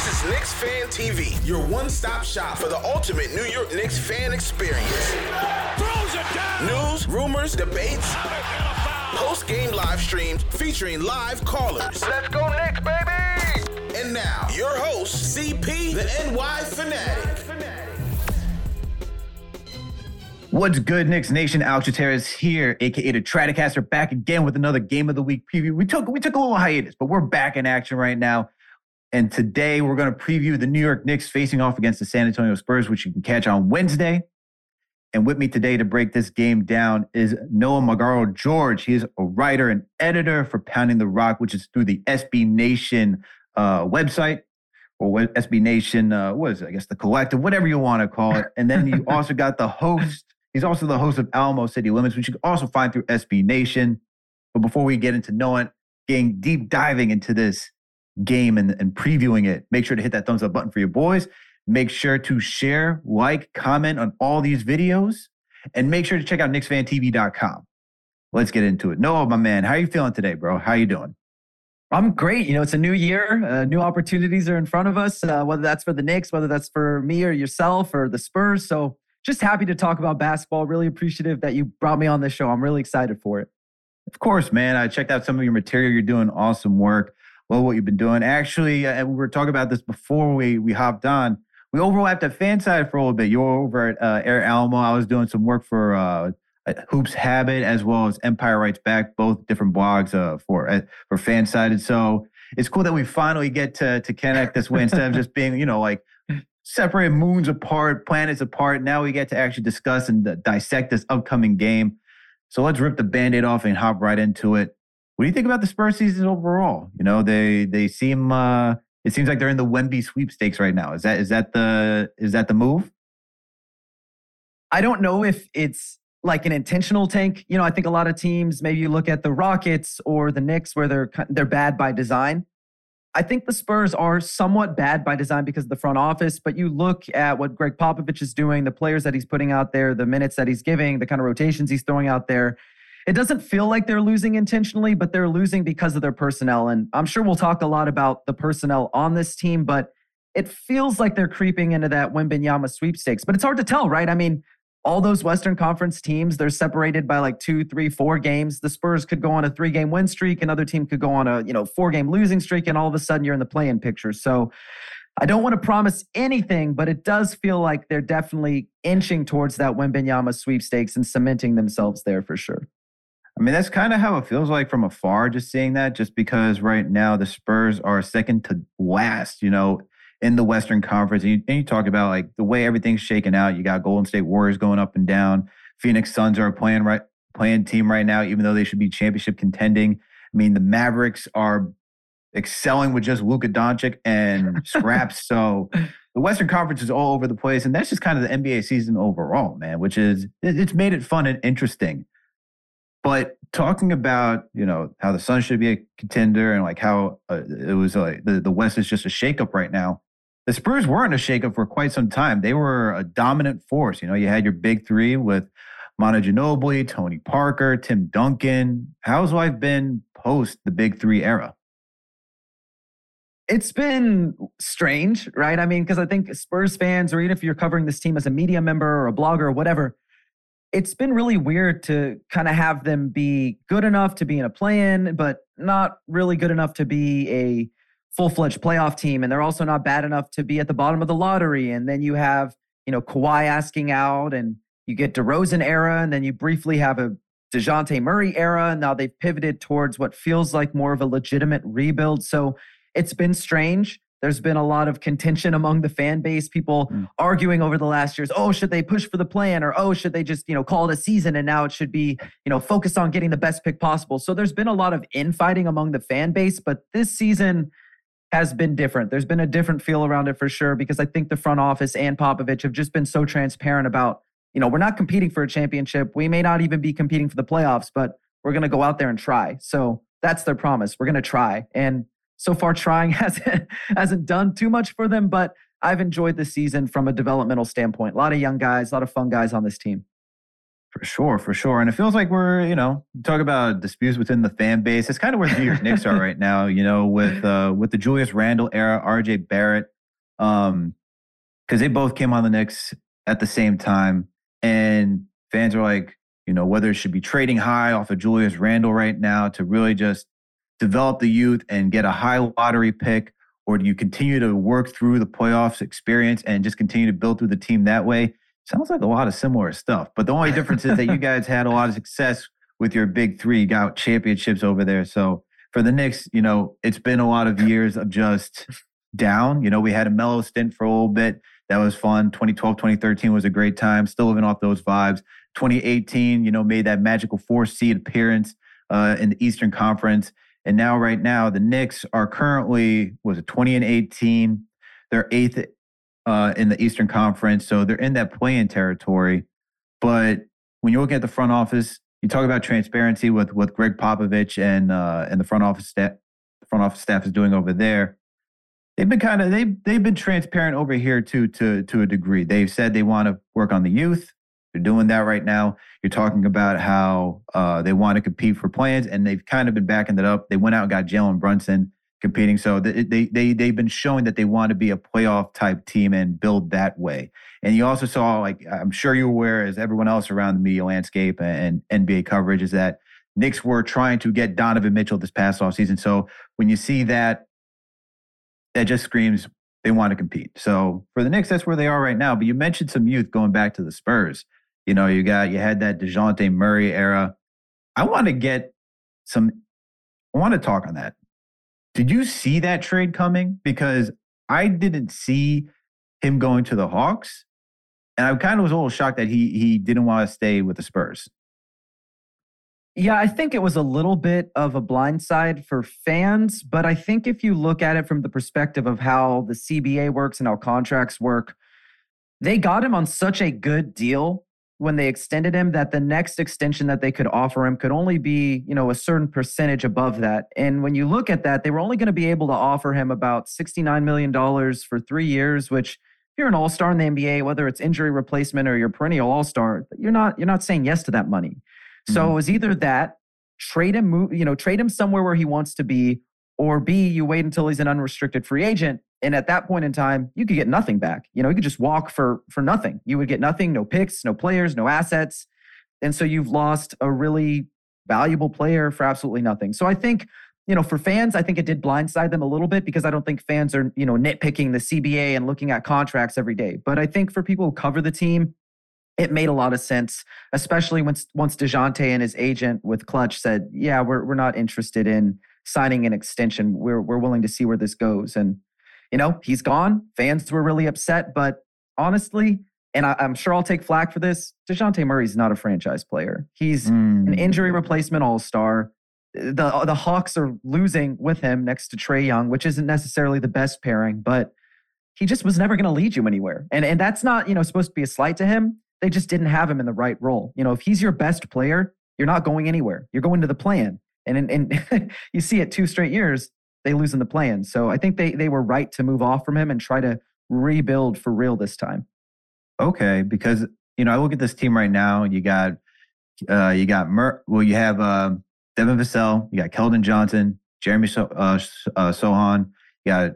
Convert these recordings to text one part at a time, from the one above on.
This is Knicks Fan TV, your one-stop shop for the ultimate New York Knicks fan experience. News, rumors, debates, post-game live streams featuring live callers. Let's go Knicks, baby! And now, your host, CP, the NY Fanatic. What's good, Knicks Nation? Alex Gutierrez here, aka the Tradicaster, back again with another Game of the Week preview. We took we took a little hiatus, but we're back in action right now. And today we're going to preview the New York Knicks facing off against the San Antonio Spurs, which you can catch on Wednesday. And with me today to break this game down is Noah Magaro George. He is a writer and editor for Pounding the Rock, which is through the SB Nation uh, website or SB Nation, uh, what is it? I guess the collective, whatever you want to call it. And then you also got the host He's also the host of Alamo City Limits, which you can also find through SB Nation. But before we get into knowing, getting deep diving into this game and, and previewing it, make sure to hit that thumbs up button for your boys. Make sure to share, like, comment on all these videos, and make sure to check out KnicksFanTV.com. Let's get into it. Noah, my man, how are you feeling today, bro? How are you doing? I'm great. You know, it's a new year. Uh, new opportunities are in front of us, uh, whether that's for the Knicks, whether that's for me or yourself or the Spurs. So just happy to talk about basketball. Really appreciative that you brought me on this show. I'm really excited for it. Of course, man. I checked out some of your material. You're doing awesome work. Love what you've been doing. Actually, uh, we were talking about this before we we hopped on. We overlapped at Fanside for a little bit. You were over at uh, Air Alamo. I was doing some work for uh, Hoops Habit as well as Empire Writes Back, both different blogs uh, for uh, for Fanside. So it's cool that we finally get to to connect this way instead of just being, you know, like separate moons apart, planets apart. Now we get to actually discuss and dissect this upcoming game. So let's rip the band-aid off and hop right into it. What do you think about the Spurs season overall? You know, they they seem uh it seems like they're in the Wemby sweepstakes right now. Is that is that the is that the move? I don't know if it's like an intentional tank. You know, I think a lot of teams maybe you look at the Rockets or the Knicks where they're they're bad by design. I think the Spurs are somewhat bad by design because of the front office, but you look at what Gregg Popovich is doing, the players that he's putting out there, the minutes that he's giving, the kind of rotations he's throwing out there. It doesn't feel like they're losing intentionally, but they're losing because of their personnel. And I'm sure we'll talk a lot about the personnel on this team, but it feels like they're creeping into that Wembanyama sweepstakes. But it's hard to tell, right? I mean, all those Western Conference teams, they're separated by like two, three, four games. The Spurs could go on a three game win streak, another team could go on a, you know, four game losing streak, and all of a sudden you're in the play in picture. So I don't want to promise anything, but it does feel like they're definitely inching towards that Wembanyama sweepstakes and cementing themselves there for sure. I mean, that's kind of how it feels like from afar, just seeing that, just because right now the Spurs are second to last, you know, in the Western Conference. And you, and you talk about like the way everything's shaken out. You got Golden State Warriors going up and down. Phoenix Suns are a playing right playing team right now, even though they should be championship contending. I mean, the Mavericks are excelling with just Luka Doncic and scraps. so the Western Conference is all over the place, and that's just kind of the NBA season overall, man. Which is it's made it fun and interesting. But talking about you know how the Suns should be a contender and like how uh, it was like the, the West is just a shakeup right now the Spurs weren't a shakeup for quite some time. They were a dominant force. You know, you had your big three with Manu Ginobili, Tony Parker, Tim Duncan. How's life been post the Big Three era? It's been strange, right? I mean, because I think Spurs fans, or even if you're covering this team as a media member or a blogger or whatever, it's been really weird to kind of have them be good enough to be in a play-in, but not really good enough to be a full-fledged playoff team. And they're also not bad enough to be at the bottom of the lottery. And then you have, you know, Kawhi asking out and you get DeRozan era, and then you briefly have a Dejounte Murray era. And now they've pivoted towards what feels like more of a legitimate rebuild. So it's been strange. There's been a lot of contention among the fan base, people mm. arguing over the last years. Oh, should they push for the play-in or oh, should they just, you know, call it a season and now it should be, you know, focus on getting the best pick possible. So there's been a lot of infighting among the fan base, but this season has been different. There's been a different feel around it for sure because I think the front office and Popovich have just been so transparent about, you know, we're not competing for a championship. We may not even be competing for the playoffs, but we're going to go out there and try. So that's their promise. We're going to try. And so far trying hasn't hasn't done too much for them, but I've enjoyed the season from a developmental standpoint. A lot of young guys, a lot of fun guys on this team. For sure, for sure. And it feels like we're, you know, talk about disputes within the fan base. It's kind of where the New York Knicks are right now, you know, with uh with the Julius Randle era, RJ Barrett. Um, because they both came on the Knicks at the same time. And fans are like, you know, whether it should be trading high off of Julius Randle right now to really just develop the youth and get a high lottery pick? Or do you continue to work through the playoffs experience and just continue to build through the team that way? Sounds like a lot of similar stuff. But the only difference is that you guys had a lot of success with your big three, got championships over there. So for the Knicks, you know, it's been a lot of years of just down. You know, we had a Melo stint for a little bit. That was fun. 2012, 2013 was a great time. Still living off those vibes. 2018, you know, made that magical four seed appearance uh, in the Eastern Conference. And now, right now, the Knicks are currently was it 20 and 18. They're eighth uh, in the Eastern Conference, so they're in that play-in territory. But when you look at the front office, you talk about transparency with with Gregg Popovich and uh, and the front office staff. Front office staff is doing over there. They've been kind of they they've been transparent over here too to to a degree. They've said they want to work on the youth. They're doing that right now. You're talking about how uh, they want to compete for play-ins, and they've kind of been backing that up. They went out and got Jalen Brunson competing, so they, they they they've been showing that they want to be a playoff type team and build that way. And you also saw, like I'm sure you're aware, as everyone else around the media landscape and, and NBA coverage, is that Knicks were trying to get Donovan Mitchell this past offseason. So when you see that, that just screams they want to compete. So for the Knicks, that's where they are right now. But you mentioned some youth going back to the Spurs. You know, you got you had that Dejounte Murray era. I want to get some. I want to talk on that. Did you see that trade coming? Because I didn't see him going to the Hawks, and I kind of was a little shocked that he he didn't want to stay with the Spurs. Yeah, I think it was a little bit of a blindside for fans, but I think if you look at it from the perspective of how the CBA works and how contracts work, they got him on such a good deal when they extended him that the next extension that they could offer him could only be, you know, a certain percentage above that. And when you look at that, they were only going to be able to offer him about $69 million for three years, which if you're an all-star in the NBA, whether it's injury replacement or you're perennial all-star, you're not you're not saying yes to that money. Mm-hmm. So it was either that, trade him, you know, trade him somewhere where he wants to be, or B, you wait until he's an unrestricted free agent and at that point in time, you could get nothing back. You know, you could just walk for for nothing. You would get nothing, no picks, no players, no assets. And so you've lost a really valuable player for absolutely nothing. So I think, you know, for fans, I think it did blindside them a little bit because I don't think fans are, you know, nitpicking the CBA and looking at contracts every day. But I think for people who cover the team, it made a lot of sense, especially once once Dejounte and his agent with Klutch said, Yeah, we're we're not interested in signing an extension. We're we're willing to see where this goes. And you know, he's gone. Fans were really upset, but honestly, and I, am sure I'll take flack for this. Dejounte Murray's not a franchise player. He's mm. an injury replacement all star. The the Hawks are losing with him next to Trae Young, which isn't necessarily the best pairing, but he just was never going to lead you anywhere. And and that's not you know supposed to be a slight to him. They just didn't have him in the right role. You know, if he's your best player, you're not going anywhere. You're going to the play-in. And and, and you see it two straight years they lose in the play-in. So I think they they were right to move off from him and try to rebuild for real this time. Okay, because you know I look at this team right now. You got uh, you got Mer. Well, you have uh, Devin Vassell. You got Keldon Johnson, Jeremy so- uh, uh, Sochan. You got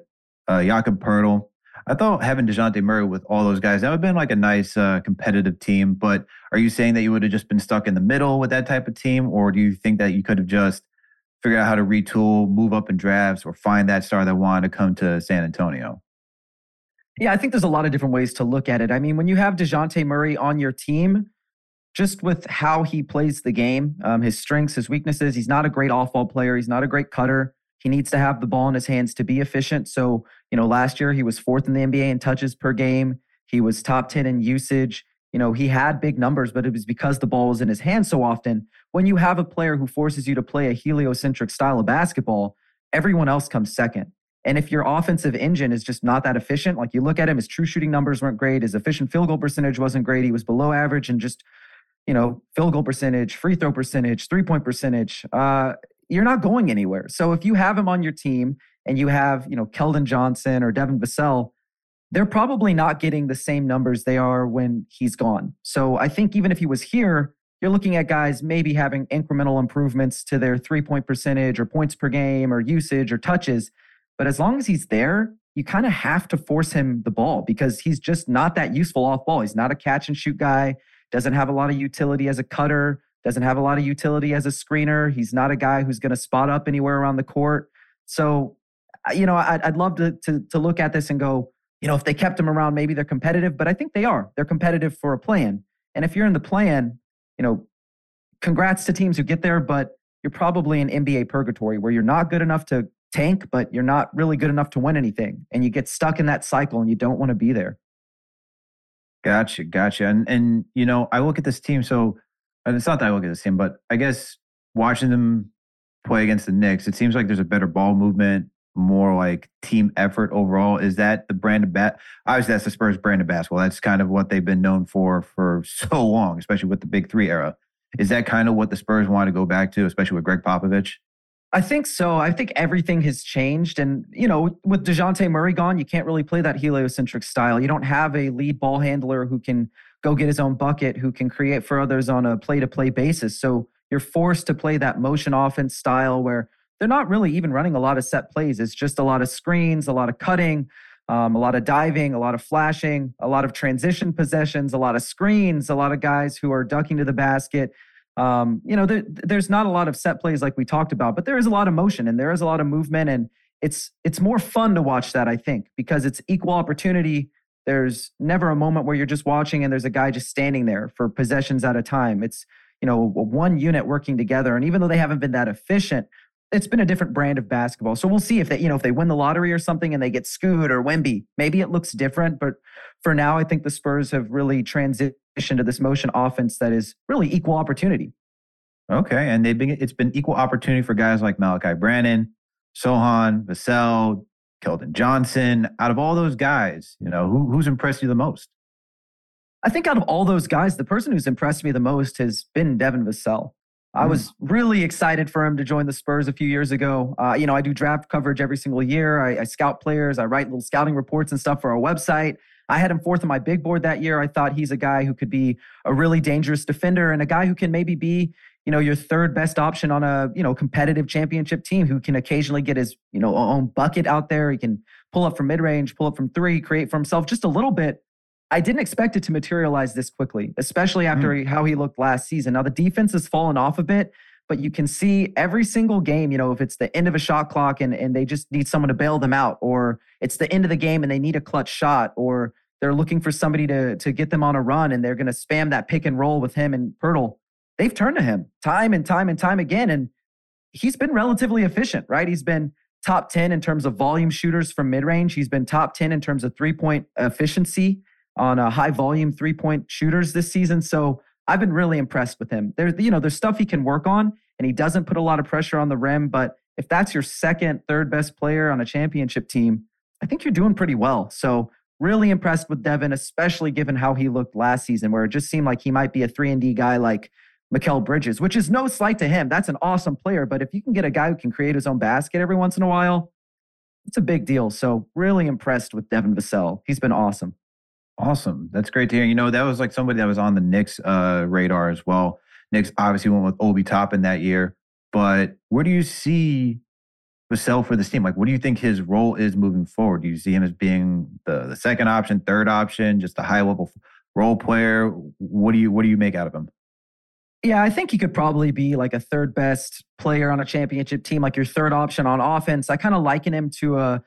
uh, Jakob Poeltl. I thought having Dejounte Murray with all those guys that would have been like a nice uh, competitive team. But are you saying that you would have just been stuck in the middle with that type of team, or do you think that you could have just figured out how to retool, move up in drafts, or find that star that wanted to come to San Antonio? Yeah, I think there's a lot of different ways to look at it. I mean, when you have Dejounte Murray on your team, just with how he plays the game, um, his strengths, his weaknesses, he's not a great off ball player. He's not a great cutter. He needs to have the ball in his hands to be efficient. So, you know, last year he was fourth in the NBA in touches per game. He was top 10 in usage. You know, he had big numbers, but it was because the ball was in his hands so often. When you have a player who forces you to play a heliocentric style of basketball, everyone else comes second. And if your offensive engine is just not that efficient, like you look at him, his true shooting numbers weren't great, his efficient field goal percentage wasn't great, he was below average and just, you know, field goal percentage, free throw percentage, three point percentage. Uh, you're not going anywhere. So if you have him on your team and you have, you know, Keldon Johnson or Devin Vassell, they're probably not getting the same numbers they are when he's gone. So I think even if he was here, you're looking at guys maybe having incremental improvements to their three point percentage or points per game or usage or touches. But as long as he's there, you kind of have to force him the ball because he's just not that useful off ball. He's not a catch and shoot guy, doesn't have a lot of utility as a cutter doesn't have a lot of utility as a screener. He's not a guy who's going to spot up anywhere around the court. So, you know, I'd, I'd love to, to, to look at this and go, you know, if they kept him around, maybe they're competitive. But I think they are. They're competitive for a play-in. And if you're in the play-in, you know, congrats to teams who get there, but you're probably in NBA purgatory where you're not good enough to tank, but you're not really good enough to win anything, and you get stuck in that cycle, and you don't want to be there. Gotcha, gotcha. And and you know, I look at this team. So it's not that I look at this team, but I guess watching them play against the Knicks, it seems like there's a better ball movement, more like team effort overall. Is that the brand of bat? Obviously, that's the Spurs brand of basketball. That's kind of what they've been known for for so long, especially with the Big Three era. Is that kind of what the Spurs want to go back to, especially with Gregg Popovich? I think so. I think everything has changed. And, you know, with Dejounte Murray gone, you can't really play that heliocentric style. You don't have a lead ball handler who can go get his own bucket, who can create for others on a play to play basis. So you're forced to play that motion offense style where they're not really even running a lot of set plays. It's just a lot of screens, a lot of cutting, um, a lot of diving, a lot of flashing, a lot of transition possessions, a lot of screens, a lot of guys who are ducking to the basket. Um, you know, there, there's not a lot of set plays like we talked about, but there is a lot of motion and there is a lot of movement, and it's it's more fun to watch that I think because it's equal opportunity there's never a moment where you're just watching and there's a guy just standing there for possessions at a time. It's, you know, one unit working together. And even though they haven't been that efficient, it's been a different brand of basketball. So we'll see if they, you know, if they win the lottery or something and they get Scoot or Wemby, maybe it looks different. But for now, I think the Spurs have really transitioned to this motion offense that is really equal opportunity. Okay. And they've been it's been equal opportunity for guys like Malaki Branham, Sochan, Vassell, Keldon Johnson. Out of all those guys, you know, who, who's impressed you the most? I think out of all those guys, the person who's impressed me the most has been Devin Vassell. I was mm. really excited for him to join the Spurs a few years ago. Uh, you know, I do draft coverage every single year. I, I, scout players. I write little scouting reports and stuff for our website. I had him fourth on my big board that year. I thought he's a guy who could be a really dangerous defender and a guy who can maybe be, you know, your third best option on a, you know, competitive championship team who can occasionally get his, you know, own bucket out there. He can pull up from mid range, pull up from three, create for himself just a little bit. I didn't expect it to materialize this quickly, especially after mm. how he looked last season. Now the defense has fallen off a bit, but you can see every single game, you know, if it's the end of a shot clock and, and they just need someone to bail them out, or it's the end of the game and they need a clutch shot, or they're looking for somebody to, to get them on a run and they're going to spam that pick and roll with him and Poeltl they've turned to him time and time and time again. And he's been relatively efficient, right? He's been top 10 in terms of volume shooters from mid range. He's been top 10 in terms of three point efficiency on a high volume three point shooters this season. So I've been really impressed with him. There's, you know, there's stuff he can work on and he doesn't put a lot of pressure on the rim. But if that's your second, third best player on a championship team, I think you're doing pretty well. So really impressed with Devin, especially given how he looked last season, where it just seemed like he might be a three and D guy like Mikal Bridges, which is no slight to him. That's an awesome player. But if you can get a guy who can create his own basket every once in a while, it's a big deal. So really impressed with Devin Vassell. He's been awesome. Awesome. That's great to hear. You know, that was like somebody that was on the Knicks uh, radar as well. Knicks obviously went with Obi Toppin that year. But where do you see Vassell for this team? Like, what do you think his role is moving forward? Do you see him as being the, the second option, third option, just a high level role player? What do you what do you make out of him? Yeah, I think he could probably be like a third best player on a championship team, like your third option on offense. I kind of liken him to a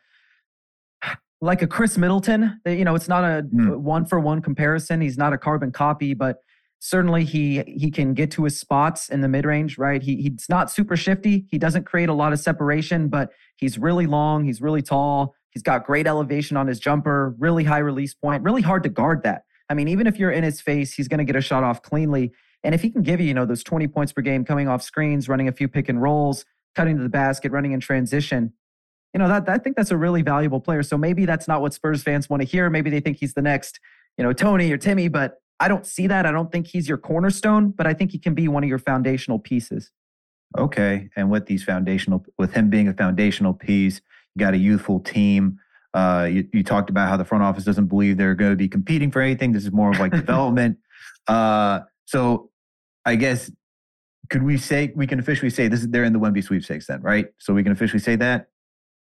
like a Khris Middleton. You know, it's not a mm. one for one comparison. He's not a carbon copy, but certainly he he can get to his spots in the mid range. Right, he he's not super shifty. He doesn't create a lot of separation, but he's really long. He's really tall. He's got great elevation on his jumper. Really high release point. Really hard to guard that. I mean, even if you're in his face, he's going to get a shot off cleanly. And if he can give you, you know, those 20 points per game coming off screens, running a few pick and rolls, cutting to the basket, running in transition, you know, that I think that's a really valuable player. So maybe that's not what Spurs fans want to hear. Maybe they think he's the next, you know, Tony or Timmy, but I don't see that. I don't think he's your cornerstone, but I think he can be one of your foundational pieces. Okay. And with these foundational, with him being a foundational piece, you got a youthful team. Uh, you, you talked about how the front office doesn't believe they're going to be competing for anything. This is more of like development. Uh, so I guess could we say we can officially say this is they're in the Wemby sweepstakes then, right? So we can officially say that.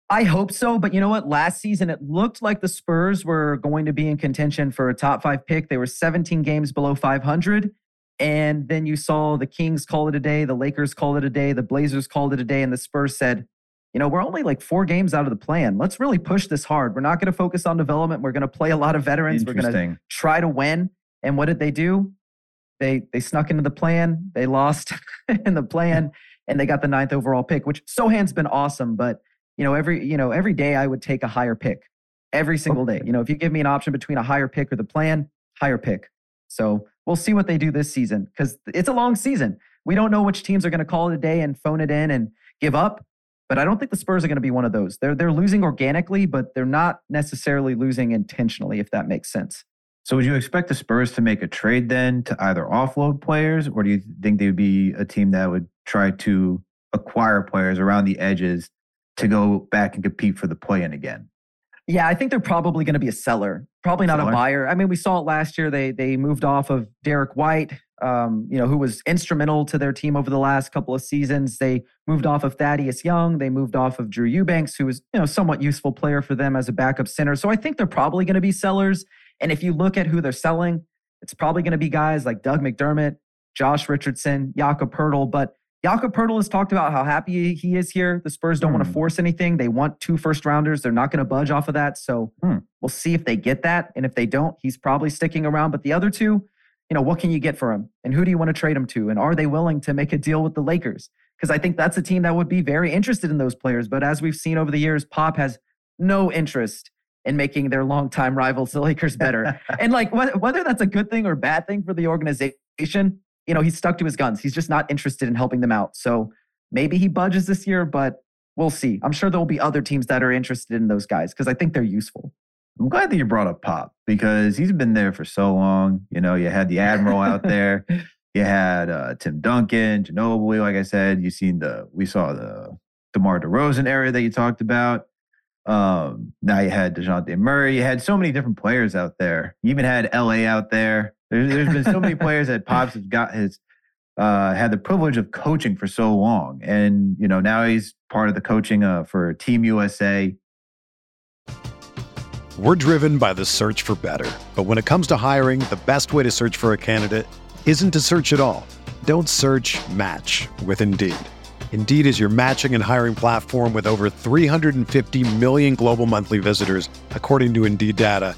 I hope so, but you know what? Last season it looked like the Spurs were going to be in contention for a top 5 pick. They were 17 games below 500 and then you saw the Kings call it a day, the Lakers called it a day, the Blazers called it a day and the Spurs said, "You know, we're only like 4 games out of the play-in. Let's really push this hard. We're not going to focus on development. We're going to play a lot of veterans. We're going to try to win." And what did they do? They they snuck into the play-in. They lost in the play-in, and they got the ninth overall pick. Which Sochan's been awesome, but you know every you know every day I would take a higher pick every single day. You know if you give me an option between a higher pick or the play-in, higher pick. So we'll see what they do this season because it's a long season. We don't know which teams are going to call it a day and phone it in and give up. But I don't think the Spurs are going to be one of those. They're they're losing organically, but they're not necessarily losing intentionally, if that makes sense. So would you expect the Spurs to make a trade then to either offload players, or do you think they would be a team that would try to acquire players around the edges to go back and compete for the play-in again? Yeah, I think they're probably going to be a seller, probably not seller. a buyer. I mean, we saw it last year. They they moved off of Derrick White, um, you know, who was instrumental to their team over the last couple of seasons. They moved off of Thaddeus Young. They moved off of Drew Eubanks, who was you know somewhat useful player for them as a backup center. So I think they're probably going to be sellers. And if you look at who they're selling, it's probably going to be guys like Doug McDermott, Josh Richardson, Jakob Poeltl. But Jakob Poeltl has talked about how happy he is here. The Spurs don't want to force anything. They want two first rounders. They're not going to budge off of that. So hmm. we'll see if they get that. And if they don't, he's probably sticking around. But the other two, you know, what can you get for him? And who do you want to trade him to? And are they willing to make a deal with the Lakers? Because I think that's a team that would be very interested in those players. But as we've seen over the years, Pop has no interest in making their longtime rivals, the Lakers, better. and like wh- whether that's a good thing or bad thing for the organization, you know, he's stuck to his guns. He's just not interested in helping them out. So maybe he budges this year, but we'll see. I'm sure there will be other teams that are interested in those guys because I think they're useful. I'm glad that you brought up Pop because he's been there for so long. You know, you had the Admiral out there, you had uh, Tim Duncan, Ginobili. Like I said, you seen the we saw the DeMar DeRozan area that you talked about. Um, now you had Dejounte Murray. You had so many different players out there. You even had LA out there. There's, there's been so many players that Pops has got his uh, had the privilege of coaching for so long, and you know now he's part of the coaching uh, for Team USA. We're driven by the search for better, but when it comes to hiring, the best way to search for a candidate isn't to search at all. Don't search. Match with Indeed. Indeed is your matching and hiring platform with over 350 million global monthly visitors, according to Indeed data,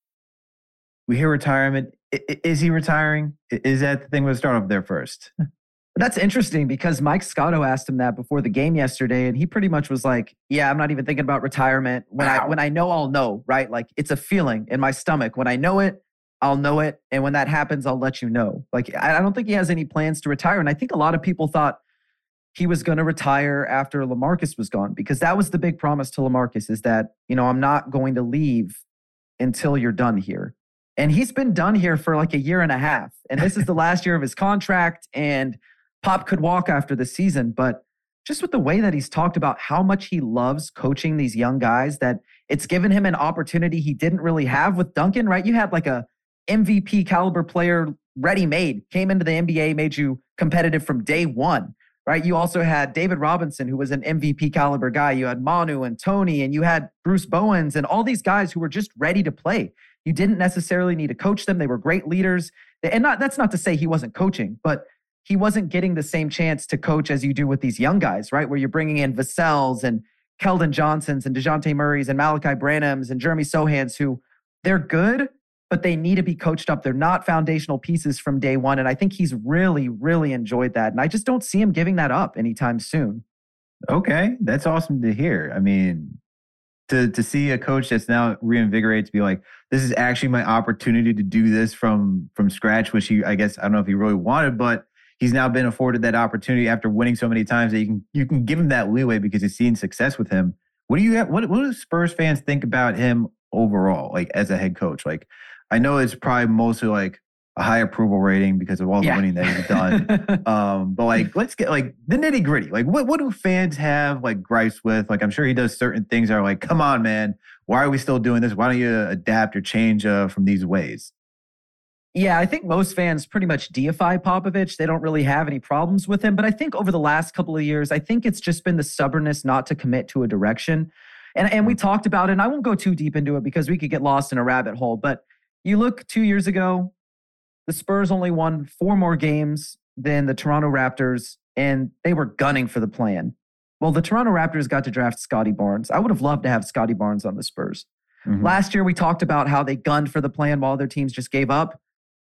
We hear retirement. Is he retiring? Is that the thing? We'll start off there first. That's interesting because Mike Scotto asked him that before the game yesterday, and he pretty much was like, "Yeah, I'm not even thinking about retirement. When wow. I when I know, I'll know. Right? Like it's a feeling in my stomach. When I know it, I'll know it, and when that happens, I'll let you know. Like I don't think he has any plans to retire, and I think a lot of people thought he was going to retire after LaMarcus was gone because that was the big promise to LaMarcus is that you know I'm not going to leave until you're done here. And he's been done here for like a year and a half. And this is the last year of his contract. And Pop could walk after the season. But just with the way that he's talked about how much he loves coaching these young guys, that it's given him an opportunity he didn't really have with Duncan, right? You had like a MVP caliber player ready made, came into the NBA, made you competitive from day one, right? You also had David Robinson, who was an MVP caliber guy. You had Manu and Tony, and you had Bruce Bowens and all these guys who were just ready to play. You didn't necessarily need to coach them. They were great leaders. And not, that's not to say he wasn't coaching, but he wasn't getting the same chance to coach as you do with these young guys, right? Where you're bringing in Vassell's and Keldon Johnsons and Dejounte Murray's and Malaki Branhams and Jeremy Sochans, who they're good, but they need to be coached up. They're not foundational pieces from day one. And I think he's really, really enjoyed that. And I just don't see him giving that up anytime soon. Okay. That's awesome to hear. I mean, to to see a coach that's now reinvigorated to be like, this is actually my opportunity to do this from from scratch, which he I guess I don't know if he really wanted, but he's now been afforded that opportunity after winning so many times that you can you can give him that leeway because he's seen success with him. What do you what what do Spurs fans think about him overall, like as a head coach? Like I know it's probably mostly like a high approval rating because of all the yeah. winning that he's done. um, but like, let's get like the nitty gritty. Like, what what do fans have like gripes with? Like, I'm sure he does certain things that are like, come on, man, why are we still doing this? Why don't you adapt or change uh, from these ways? Yeah, I think most fans pretty much deify Popovich. They don't really have any problems with him. But I think over the last couple of years, I think it's just been the stubbornness not to commit to a direction. And, and we mm. talked about it, and I won't go too deep into it because we could get lost in a rabbit hole. But you look two years ago, the Spurs only won four more games than the Toronto Raptors, and they were gunning for the play-in. Well, the Toronto Raptors got to draft Scottie Barnes. I would have loved to have Scottie Barnes on the Spurs. Mm-hmm. Last year, we talked about how they gunned for the play-in while other teams just gave up.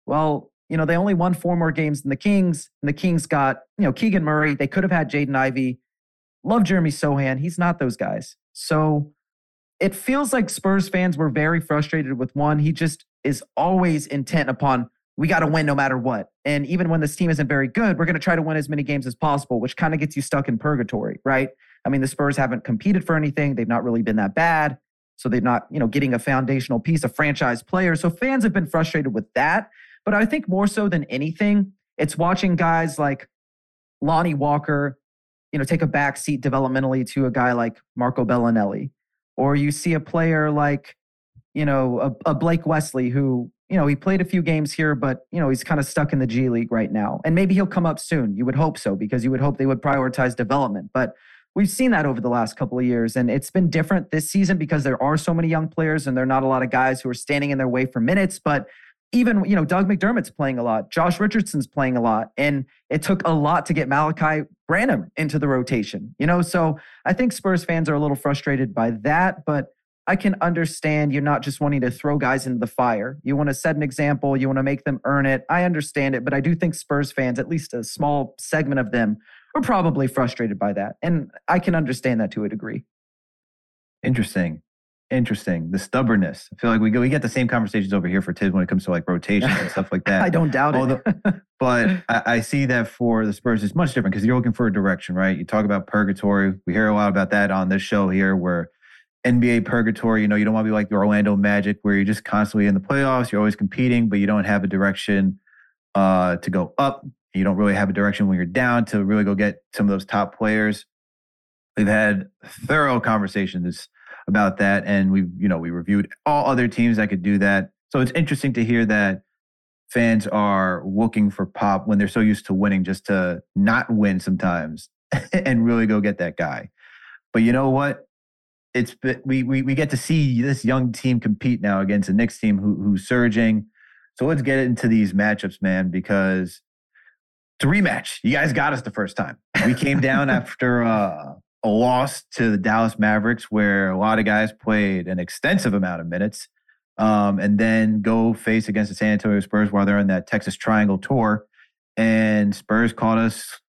Well, you know, they only won four more games than the Kings, and the Kings got, you know, Keegan Murray. They could have had Jaden Ivey. Love Jeremy Sochan. He's not those guys. So it feels like Spurs fans were very frustrated with one. He just is always intent upon we got to win no matter what. And even when this team isn't very good, we're going to try to win as many games as possible, which kind of gets you stuck in purgatory, right? I mean, the Spurs haven't competed for anything. They've not really been that bad. So they're not, you know, getting a foundational piece, a franchise player. So fans have been frustrated with that. But I think more so than anything, it's watching guys like Lonnie Walker, you know, take a back seat developmentally to a guy like Marco Belinelli. Or you see a player like, you know, a, a Blake Wesley who you know, he played a few games here, but, you know, he's kind of stuck in the G League right now. And maybe he'll come up soon. You would hope so, because you would hope they would prioritize development. But we've seen that over the last couple of years. And it's been different this season because there are so many young players and there are not a lot of guys who are standing in their way for minutes. But even, you know, Doug McDermott's playing a lot, Josh Richardson's playing a lot. And it took a lot to get Malaki Branham into the rotation, you know? So I think Spurs fans are a little frustrated by that. But I can understand you're not just wanting to throw guys into the fire. You want to set an example, you want to make them earn it. I understand it, but I do think Spurs fans, at least a small segment of them, are probably frustrated by that. And I can understand that to a degree. Interesting. Interesting. The stubbornness. I feel like we go, we get the same conversations over here for Thibs when it comes to like rotation and stuff like that. I don't doubt it. But I, I, see that for the Spurs, it's much different because you're looking for a direction, right? You talk about purgatory. We hear a lot about that on this show here, where NBA purgatory. You know, you don't want to be like the Orlando Magic where you're just constantly in the playoffs. You're always competing, but you don't have a direction uh, to go up. You don't really have a direction when you're down to really go get some of those top players. We've had thorough conversations about that, and we've you know we reviewed all other teams that could do that. So it's interesting to hear that fans are looking for pop when they're so used to winning just to not win sometimes and really go get that guy. But you know what? It's we we we get to see this young team compete now against a Knicks team who who's surging. So let's get into these matchups, man, because it's a rematch. You guys got us the first time. We came down after uh, a loss to the Dallas Mavericks, where a lot of guys played an extensive amount of minutes, um, and then go face against the San Antonio Spurs while they're on that Texas Triangle tour. And Spurs caught us,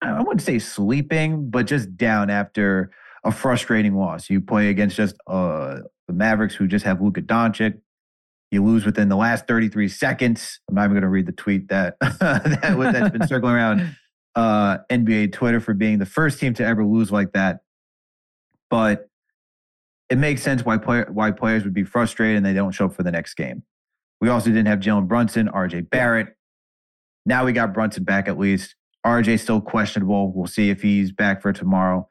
I wouldn't say sleeping, but just down after a frustrating loss. You play against just uh, the Mavericks, who just have Luka Doncic. You lose within the last 33 seconds. I'm not even going to read the tweet that, that was, that's been circling around uh, NBA Twitter for being the first team to ever lose like that. But it makes sense why player, why players would be frustrated and they don't show up for the next game. We also didn't have Jalen Brunson, RJ Barrett. Now we got Brunson back at least. RJ still questionable. We'll see if he's back for tomorrow.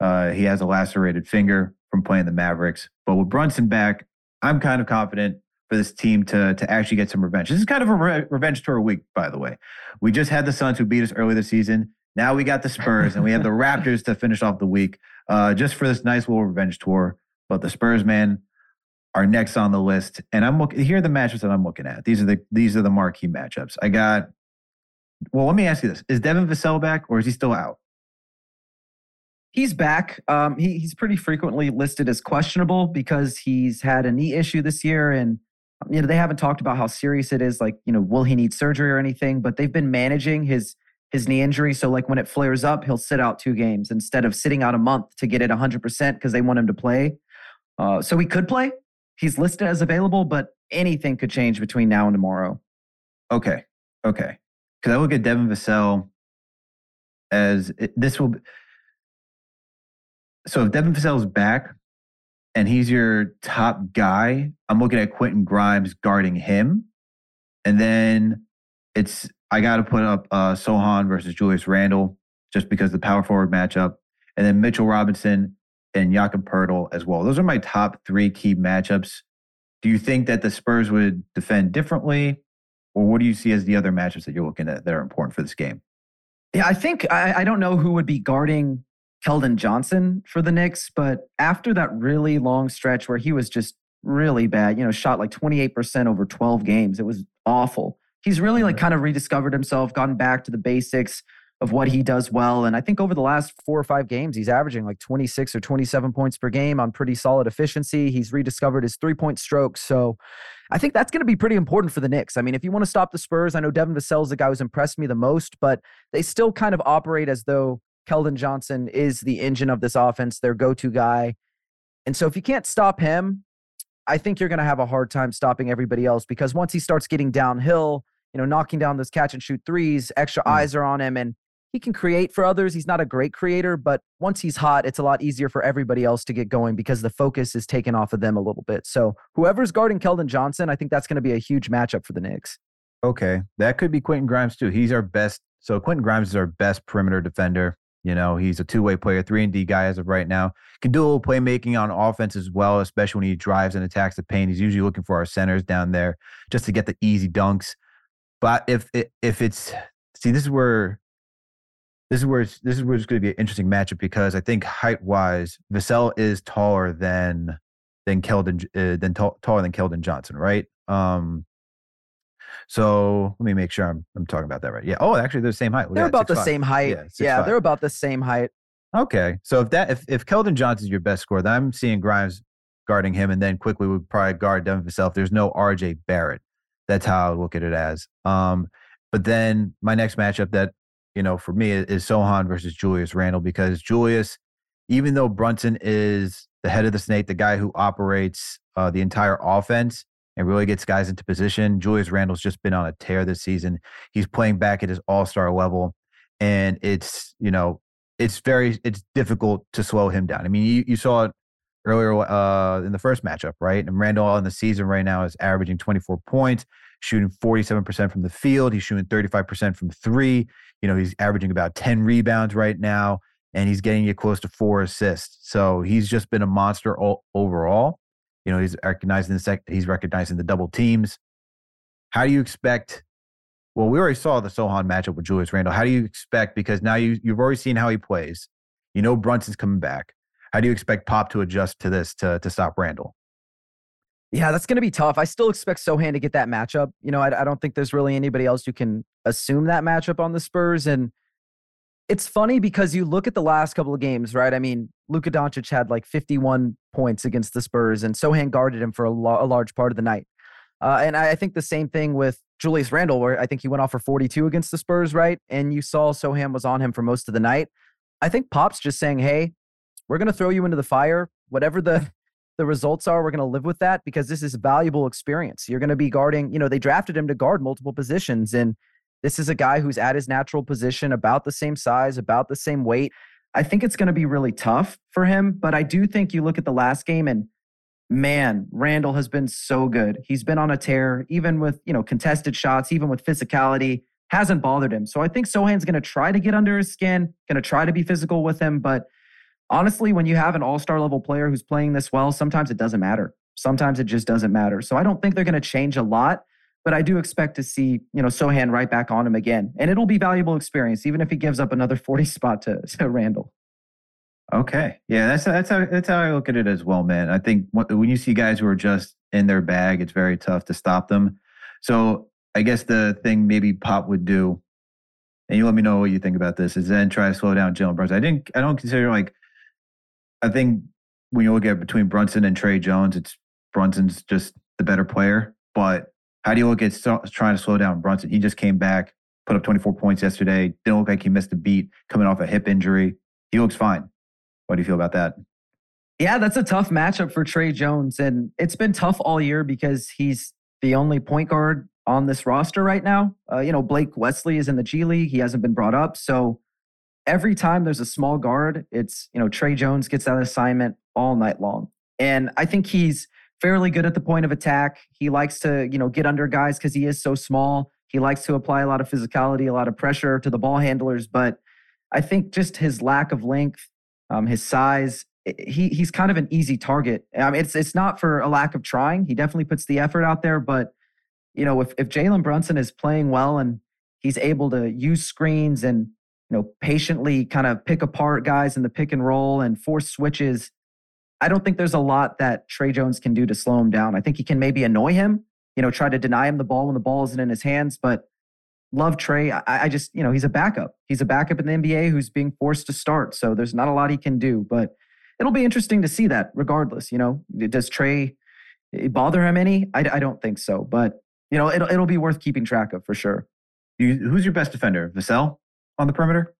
Uh, he has a lacerated finger from playing the Mavericks. But with Brunson back, I'm kind of confident for this team to to actually get some revenge. This is kind of a re- revenge tour week, by the way. We just had the Suns who beat us early this season. Now we got the Spurs and we have the Raptors to finish off the week, uh, just for this nice little revenge tour. But the Spurs, man, are next on the list, and I'm looking. Here are the matchups that I'm looking at. These are the these are the marquee matchups. I got. Well, let me ask you this: Is Devin Vassell back, or is he still out? He's back. Um, he, he's pretty frequently listed as questionable because he's had a knee issue this year, and you know, they haven't talked about how serious it is. Like, you know, will he need surgery or anything? But they've been managing his his knee injury. So, like, when it flares up, he'll sit out two games instead of sitting out a month to get it 100% because they want him to play. Uh, so he could play. He's listed as available, but anything could change between now and tomorrow. Okay, okay. Because I look at Devin Vassell as it, this will. So if Devin Vassell is back, and he's your top guy, I'm looking at Quentin Grimes guarding him. And then it's I got to put up uh, Sochan versus Julius Randle just because the power forward matchup, and then Mitchell Robinson and Jakob Poeltl as well. Those are my top three key matchups. Do you think that the Spurs would defend differently, or what do you see as the other matchups that you're looking at that are important for this game? Yeah, I think I, I don't know who would be guarding Keldon Johnson for the Knicks, but after that really long stretch where he was just really bad, you know, shot like 28% over 12 games, it was awful. He's really like kind of rediscovered himself, gotten back to the basics of what he does well. And I think over the last four or five games, he's averaging like 26 or 27 points per game on pretty solid efficiency. He's rediscovered his three point stroke. So I think that's going to be pretty important for the Knicks. I mean, if you want to stop the Spurs, I know Devin Vassell is the guy who's impressed me the most, but they still kind of operate as though Keldon Johnson is the engine of this offense, their go to guy. And so if you can't stop him, I think you're going to have a hard time stopping everybody else because once he starts getting downhill, you know, knocking down those catch and shoot threes, extra mm. eyes are on him and he can create for others. He's not a great creator, but once he's hot, it's a lot easier for everybody else to get going because the focus is taken off of them a little bit. So whoever's guarding Keldon Johnson, I think that's going to be a huge matchup for the Knicks. Okay. That could be Quentin Grimes too. He's our best. So Quentin Grimes is our best perimeter defender. You know, he's a two way player, three and D guy as of right now. Can do a little playmaking on offense as well, especially when he drives and attacks the paint. He's usually looking for our centers down there just to get the easy dunks. But if if it's see, this is where this is where this is where it's going to be an interesting matchup because I think height wise, Vassell is taller than than Keldon uh, than t- taller than Keldon Johnson, right? Um, so let me make sure I'm I'm talking about that right. Yeah. Oh, actually, they're the same height. They're about the five. same height. Yeah, yeah they're about the same height. Okay. So if that if if Keldon Johnson's your best scorer, then I'm seeing Grimes guarding him, and then Quickley would probably guard Devin himself. There's no RJ Barrett. That's how I would look at it as. Um, but then my next matchup that you know for me is Sochan versus Julius Randle because Julius, even though Brunson is the head of the snake, the guy who operates uh, the entire offense, and really gets guys into position. Julius Randle's just been on a tear this season. He's playing back at his all star level. And it's, you know, it's very, it's difficult to slow him down. I mean, you, you saw it earlier uh, in the first matchup, right? And Randle in the season right now is averaging 24 points, shooting 47% from the field. He's shooting 35% from three. You know, he's averaging about 10 rebounds right now, and he's getting you close to four assists. So he's just been a monster all, overall You know, he's recognizing the sec- he's recognizing the double teams. How do you expect? Well, we already saw the Sochan matchup with Julius Randle. How do you expect? Because now you you've already seen how he plays. You know Brunson's coming back. How do you expect Pop to adjust to this to to stop Randle? Yeah, that's going to be tough. I still expect Sochan to get that matchup. You know, I, I don't think there's really anybody else who can assume that matchup on the Spurs. And it's funny because you look at the last couple of games, right? I mean, Luka Doncic had like 51 points against the Spurs, and Sochan guarded him for a, lo- a large part of the night. Uh, and I, I, think the same thing with Julius Randle, where I think he went off for 42 against the Spurs, right? And you saw Sochan was on him for most of the night. I think Pop's just saying, hey, we're going to throw you into the fire. Whatever the the results are, we're going to live with that because this is valuable experience. You're going to be guarding, you know, they drafted him to guard multiple positions. And this is a guy who's at his natural position, about the same size, about the same weight. I think it's going to be really tough for him. But I do think you look at the last game and man, Randle has been so good. He's been on a tear, even with, you know, contested shots, even with physicality, hasn't bothered him. So I think Sochan's going to try to get under his skin, going to try to be physical with him. But honestly, when you have an all star level player who's playing this well, sometimes it doesn't matter. Sometimes it just doesn't matter. So I don't think they're going to change a lot, but I do expect to see, you know, Sochan right back on him again. And it'll be valuable experience, even if he gives up another 40 spot to, to Randle. Okay. Yeah, that's that's how that's how I look at it as well, man. I think when you see guys who are just in their bag, it's very tough to stop them. So I guess the thing maybe Pop would do, and you let me know what you think about this, is then try to slow down Jalen Brunson. I didn't. I don't consider like I think when you look at between Brunson and Tre Jones, it's Brunson's just the better player. But how do you look at trying to slow down Brunson? He just came back, put up 24 points yesterday. Didn't look like he missed a beat coming off a hip injury. He looks fine. What do you feel about that? Yeah, that's a tough matchup for Tre Jones. And it's been tough all year because he's the only point guard on this roster right now. Uh, you know, Blake Wesley is in the G League. He hasn't been brought up. So every time there's a small guard, it's, you know, Tre Jones gets that assignment all night long. And I think he's fairly good at the point of attack. He likes to, you know, get under guys because he is so small. He likes to apply a lot of physicality, a lot of pressure to the ball handlers. But I think just his lack of length, um, his size, he he's kind of an easy target. I mean, it's it's not for a lack of trying. He definitely puts the effort out there, but you know, if if Jalen Brunson is playing well and he's able to use screens and you know, patiently kind of pick apart guys in the pick and roll and force switches. I don't think there's a lot that Tre Jones can do to slow him down. I think he can maybe annoy him, you know, try to deny him the ball when the ball isn't in his hands. But love Tre. I, I just, you know, he's a backup. He's a backup in the NBA who's being forced to start. So there's not a lot he can do. But it'll be interesting to see that regardless. You know, does Tre eh, bother him any? I, I don't think so. But, you know, it'll, it'll be worth keeping track of for sure. You, who's your best defender? Vassell? on the perimeter?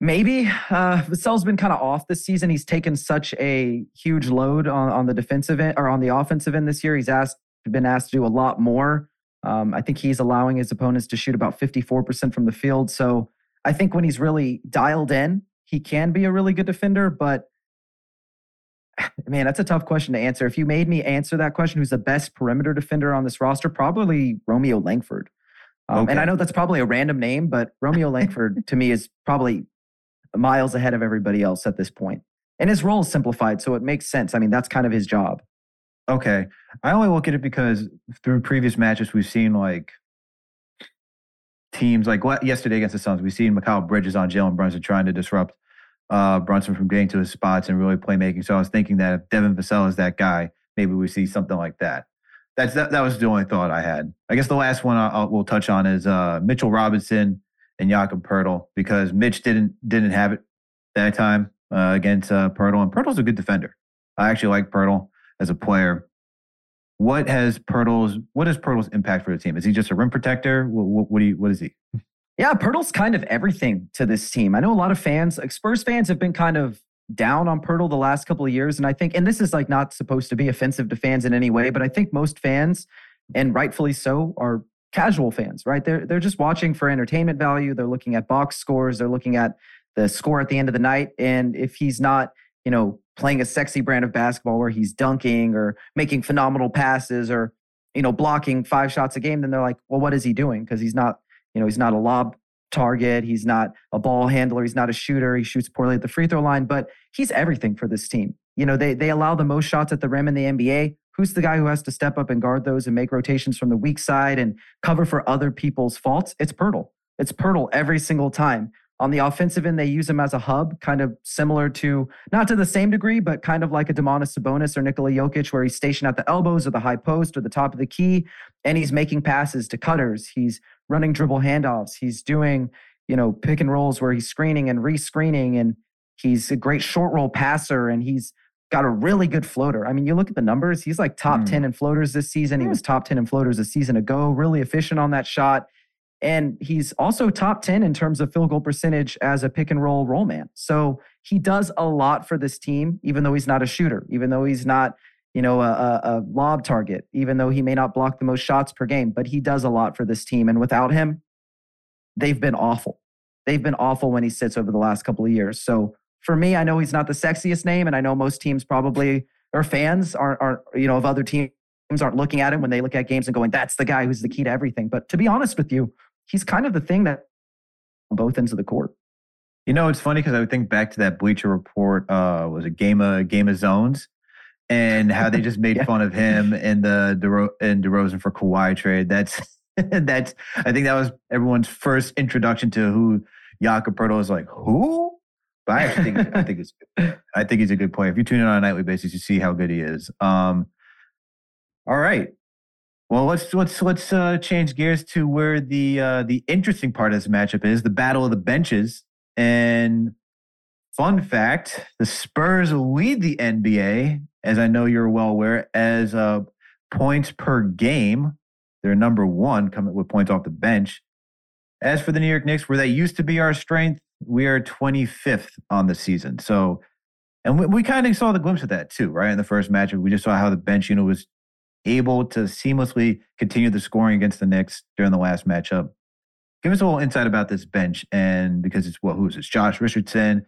Maybe uh, Vassell's been kind of off this season. He's taken such a huge load on, on the defensive end or on the offensive end this year. He's asked been asked to do a lot more. Um, I think he's allowing his opponents to shoot about 54% from the field. So I think when he's really dialed in, he can be a really good defender. But man, that's a tough question to answer. If you made me answer that question, who's the best perimeter defender on this roster? Probably Romeo Langford. Um, okay. And I know that's probably a random name, but Romeo Langford to me is probably miles ahead of everybody else at this point. And his role is simplified, so it makes sense. I mean, that's kind of his job. Okay. I only look at it because through previous matches, we've seen like teams like yesterday against the Suns, we've seen Mikal Bridges on Jalen Brunson trying to disrupt uh, Brunson from getting to his spots and really playmaking. So I was thinking that if Devin Vassell is that guy, maybe we see something like that that's that, that was the only thought I had. I guess the last one I'll, I'll, we'll touch on is uh, Mitchell Robinson and Jakob Poeltl because Mitch didn't didn't have it that time uh, against uh, Poeltl, and Poeltl's a good defender. I actually like Poeltl as a player. What has Poeltl's what is Poeltl's impact for the team? Is he just a rim protector? What, what, what do you, what is he? Yeah, Poeltl's kind of everything to this team. I know a lot of fans, like Spurs fans, have been kind of down on Poeltl the last couple of years. And I think, and this is like not supposed to be offensive to fans in any way, but I think most fans, and rightfully so, are casual fans, right? They're they're just watching for entertainment value. They're looking at box scores. They're looking at the score at the end of the night. And if he's not, you know, playing a sexy brand of basketball where he's dunking or making phenomenal passes or, you know, blocking five shots a game, then they're like, well, what is he doing? Because he's not, you know, he's not a lob target. He's not a ball handler. He's not a shooter. He shoots poorly at the free throw line, but he's everything for this team. You know, they they allow the most shots at the rim in the NBA. Who's the guy who has to step up and guard those and make rotations from the weak side and cover for other people's faults? It's Poeltl. It's Poeltl every single time. On the offensive end, they use him as a hub, kind of similar to, not to the same degree, but kind of like a Domantas Sabonis or Nikola Jokic, where he's stationed at the elbows or the high post or the top of the key, and he's making passes to cutters. He's running dribble handoffs. He's doing, you know, pick and rolls where he's screening and re-screening, and he's a great short roll passer, and he's got a really good floater. I mean, you look at the numbers, he's like top mm. 10 in floaters this season. He hmm. was top 10 in floaters a season ago, really efficient on that shot. And he's also top 10 in terms of field goal percentage as a pick and roll roll man. So he does a lot for this team, even though he's not a shooter, even though he's not, you know, a, a, a lob target, even though he may not block the most shots per game, but he does a lot for this team. And without him, they've been awful. They've been awful when he sits over the last couple of years. So for me, I know he's not the sexiest name, and I know most teams probably or fans aren't, aren't you know, of other teams aren't looking at him when they look at games and going, that's the guy who's the key to everything. But to be honest with you, he's kind of the thing that on both ends of the court. You know, it's funny because I would think back to that Bleacher Report. Uh, was a game of game of zones, and how they just made yeah. fun of him and the DeRo- and DeRozan for Kawhi trade. That's that's. I think that was everyone's first introduction to who Jakob Poeltl is. Like who? But I think I think it's I think he's a good player. If you tune in on a nightly basis, you see how good he is. Um, all right, well, let's let's let's uh, change gears to where the uh, the interesting part of this matchup is the battle of the benches. And fun fact: the Spurs lead the NBA, as I know you're well aware, as uh, points per game. They're number one, coming with points off the bench. As for the New York Knicks, where they used to be our strength, we are 25th on the season. So, and we, we kind of saw the glimpse of that too, right? In the first matchup, we just saw how the bench unit was able to seamlessly continue the scoring against the Knicks during the last matchup. Give us a little insight about this bench, and because it's what who's it's Josh Richardson,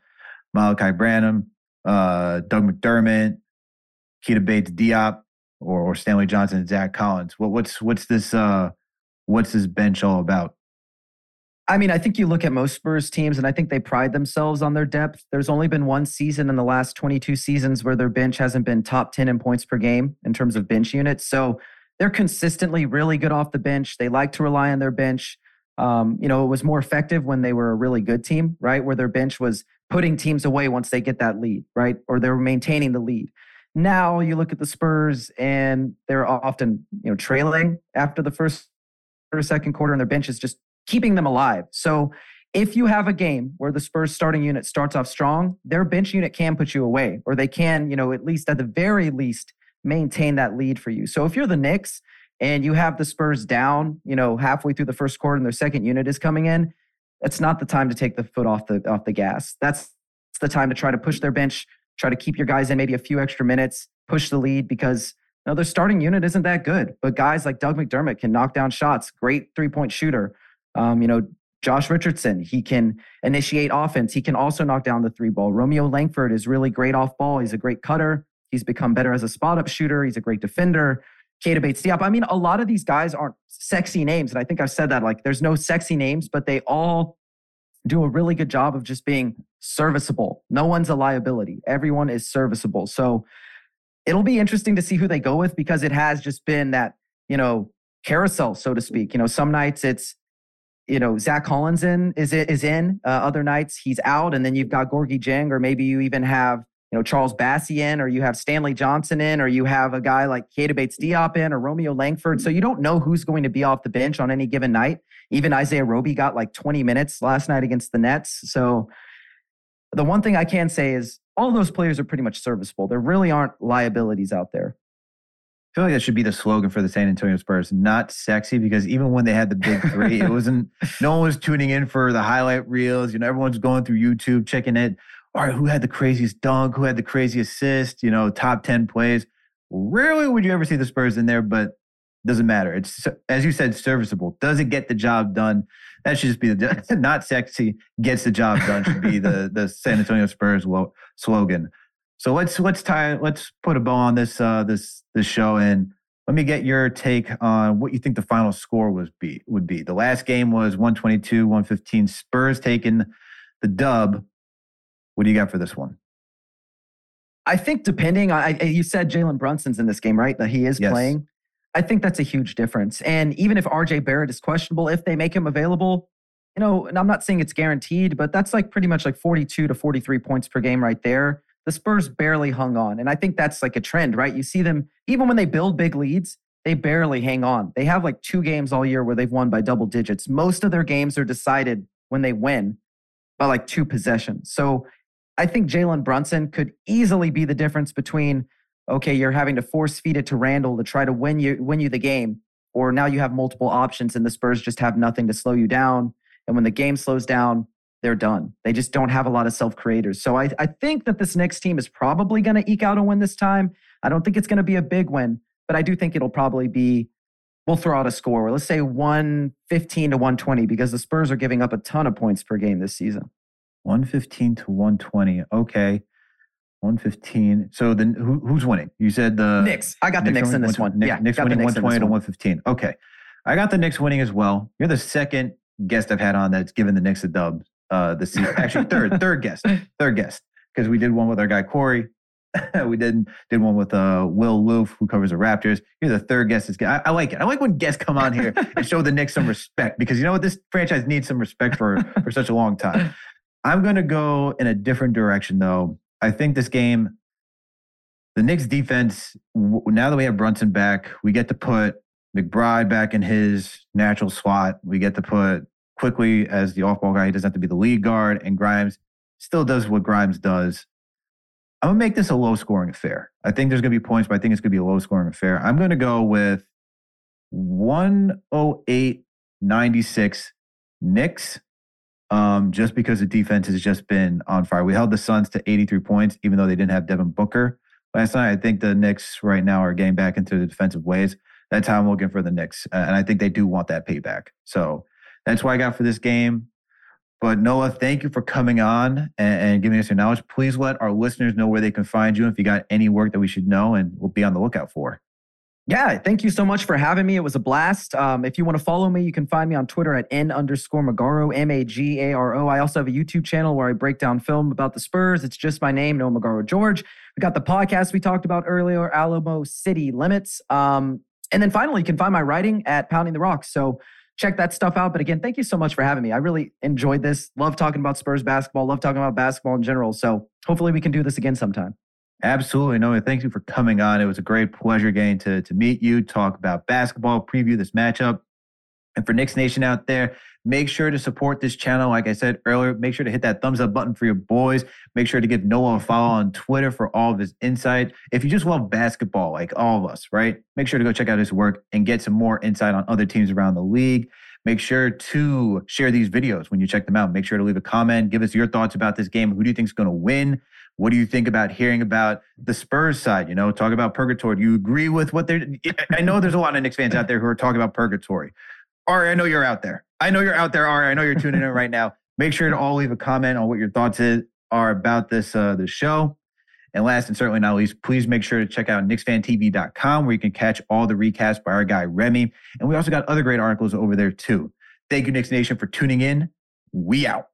Malaki Branham, uh, Doug McDermott, Keita Bates Diop, or, or Stanley Johnson and Zach Collins. What, what's what's this uh, what's this bench all about? I mean, I think you look at most Spurs teams, and I think they pride themselves on their depth. There's only been one season in the last 22 seasons where their bench hasn't been top 10 in points per game in terms of bench units. So they're consistently really good off the bench. They like to rely on their bench. Um, you know, it was more effective when they were a really good team, right? Where their bench was putting teams away once they get that lead, right? Or they were maintaining the lead. Now you look at the Spurs and they're often, you know, trailing after the first or second quarter, and their bench is just keeping them alive. So if you have a game where the Spurs starting unit starts off strong, their bench unit can put you away, or they can, you know, at least at the very least maintain that lead for you. So if you're the Knicks and you have the Spurs down, you know, halfway through the first quarter and their second unit is coming in, that's not the time to take the foot off the off the gas. That's the time to try to push their bench, try to keep your guys in maybe a few extra minutes, push the lead because you know, their starting unit isn't that good. But guys like Doug McDermott can knock down shots, great three point shooter. Um, you know, Josh Richardson, he can initiate offense. He can also knock down the three ball. Romeo Langford is really great off ball. He's a great cutter. He's become better as a spot up shooter. He's a great defender. Keita Bates Diop. I mean, a lot of these guys aren't sexy names. And I think I've said that like there's no sexy names, but they all do a really good job of just being serviceable. No one's a liability. Everyone is serviceable. So it'll be interesting to see who they go with because it has just been that, you know, carousel, so to speak. You know, some nights it's you know, Zach Collins in is is in. Uh, other nights he's out, and then you've got Gorgui Dieng, or maybe you even have you know Charles Bassey in, or you have Stanley Johnson in, or you have a guy like Keita Bates Diop in, or Romeo Langford. So you don't know who's going to be off the bench on any given night. Even Isaiah Roby got like 20 minutes last night against the Nets. So the one thing I can say is all those players are pretty much serviceable. There really aren't liabilities out there feel like that should be the slogan for the San Antonio Spurs. Not sexy because even when they had the big three, it wasn't. No one was tuning in for the highlight reels. You know, everyone's going through YouTube checking it. All right, who had the craziest dunk? Who had the craziest assist? You know, top ten plays. Rarely would you ever see the Spurs in there, but doesn't matter. It's as you said, serviceable. Does it get the job done? That should just be the not sexy gets the job done. Should be the the San Antonio Spurs slogan. So let's let's tie let's put a bow on this uh, this this show and let me get your take on what you think the final score was be would be. The last game was 122, 115. Spurs taking the dub. What do you got for this one? I think depending, I, you said Jalen Brunson's in this game, right? That he is yes. playing. I think that's a huge difference. And even if RJ Barrett is questionable, if they make him available, you know, and I'm not saying it's guaranteed, but that's like pretty much like 42 to 43 points per game right there. The Spurs barely hung on. And I think that's like a trend, right? You see them, even when they build big leads, they barely hang on. They have like two games all year where they've won by double digits. Most of their games are decided when they win by like two possessions. So I think Jalen Brunson could easily be the difference between okay, you're having to force feed it to Randle to try to win you win you the game, or now you have multiple options and the Spurs just have nothing to slow you down. And when the game slows down, they're done. They just don't have a lot of self creators. So I, I think that this next team is probably going to eke out a win this time. I don't think it's going to be a big win, but I do think it'll probably be. We'll throw out a score. Let's say 115 to 120 because the Spurs are giving up a ton of points per game this season. 115 to 120. Okay. 115. So then who, who's winning? You said the Knicks. I got the Knicks, Knicks in this one. Knicks, yeah, Knicks winning 120 to 115. Okay. I got the Knicks winning as well. You're the second guest I've had on that's given the Knicks a dub uh this season. Actually, third, third guest. Third guest. Because we did one with our guy Corey. we did did one with uh Will Loof, who covers the Raptors. You're the third guest. Is I, I like it. I like when guests come on here and show the Knicks some respect because you know what? This franchise needs some respect for for such a long time. I'm going to go in a different direction, though. I think this game, the Knicks defense, now that we have Brunson back, we get to put McBride back in his natural slot. We get to put Quickley as the off ball guy. He doesn't have to be the lead guard, and Grimes still does what Grimes does. I'm to make this a low scoring affair. I think there's to be points, but I think it's to be a low scoring affair. I'm to go with 108 96 Knicks um, just because the defense has just been on fire. We held the Suns to 83 points, even though they didn't have Devin Booker last night. I think the Knicks right now are getting back into the defensive ways. That's how I'm looking for the Knicks. Uh, and I think they do want that payback. So that's what I got for this game. But Noah, thank you for coming on and, and giving us your knowledge. Please let our listeners know where they can find you if you got any work that we should know and we'll be on the lookout for. Yeah, thank you so much for having me. It was a blast. Um, if you want to follow me, you can find me on Twitter at n underscore Magaro, M A G A R O. I also have a YouTube channel where I break down film about the Spurs. It's just my name, Noah Magaro George. We got the podcast we talked about earlier, Alamo City Limits. Um, and then finally, you can find my writing at Pounding the Rocks. So check that stuff out. But again, thank you so much for having me. I really enjoyed this. Love talking about Spurs basketball, love talking about basketball in general. So hopefully we can do this again sometime. Absolutely. No, thank you for coming on. It was a great pleasure getting to, to meet you, talk about basketball, preview this matchup. And for Knicks Nation out there, make sure to support this channel. Like I said earlier, make sure to hit that thumbs up button for your boys. Make sure to give Noah a follow on Twitter for all of his insight. If you just love basketball, like all of us, right? Make sure to go check out his work and get some more insight on other teams around the league. Make sure to share these videos when you check them out. Make sure to leave a comment. Give us your thoughts about this game. Who do you think is going to win? What do you think about hearing about the Spurs side? You know, talk about purgatory. Do you agree with what they're? I know there's a lot of Knicks fans out there who are talking about purgatory. Ari, I know you're out there. I know you're out there, Ari. I know you're tuning in right now. Make sure to all leave a comment on what your thoughts is, are about this uh, the show. And last and certainly not least, please make sure to check out KnicksFanTV.com where you can catch all the recasts by our guy Remy. And we also got other great articles over there too. Thank you, Knicks Nation, for tuning in. We out.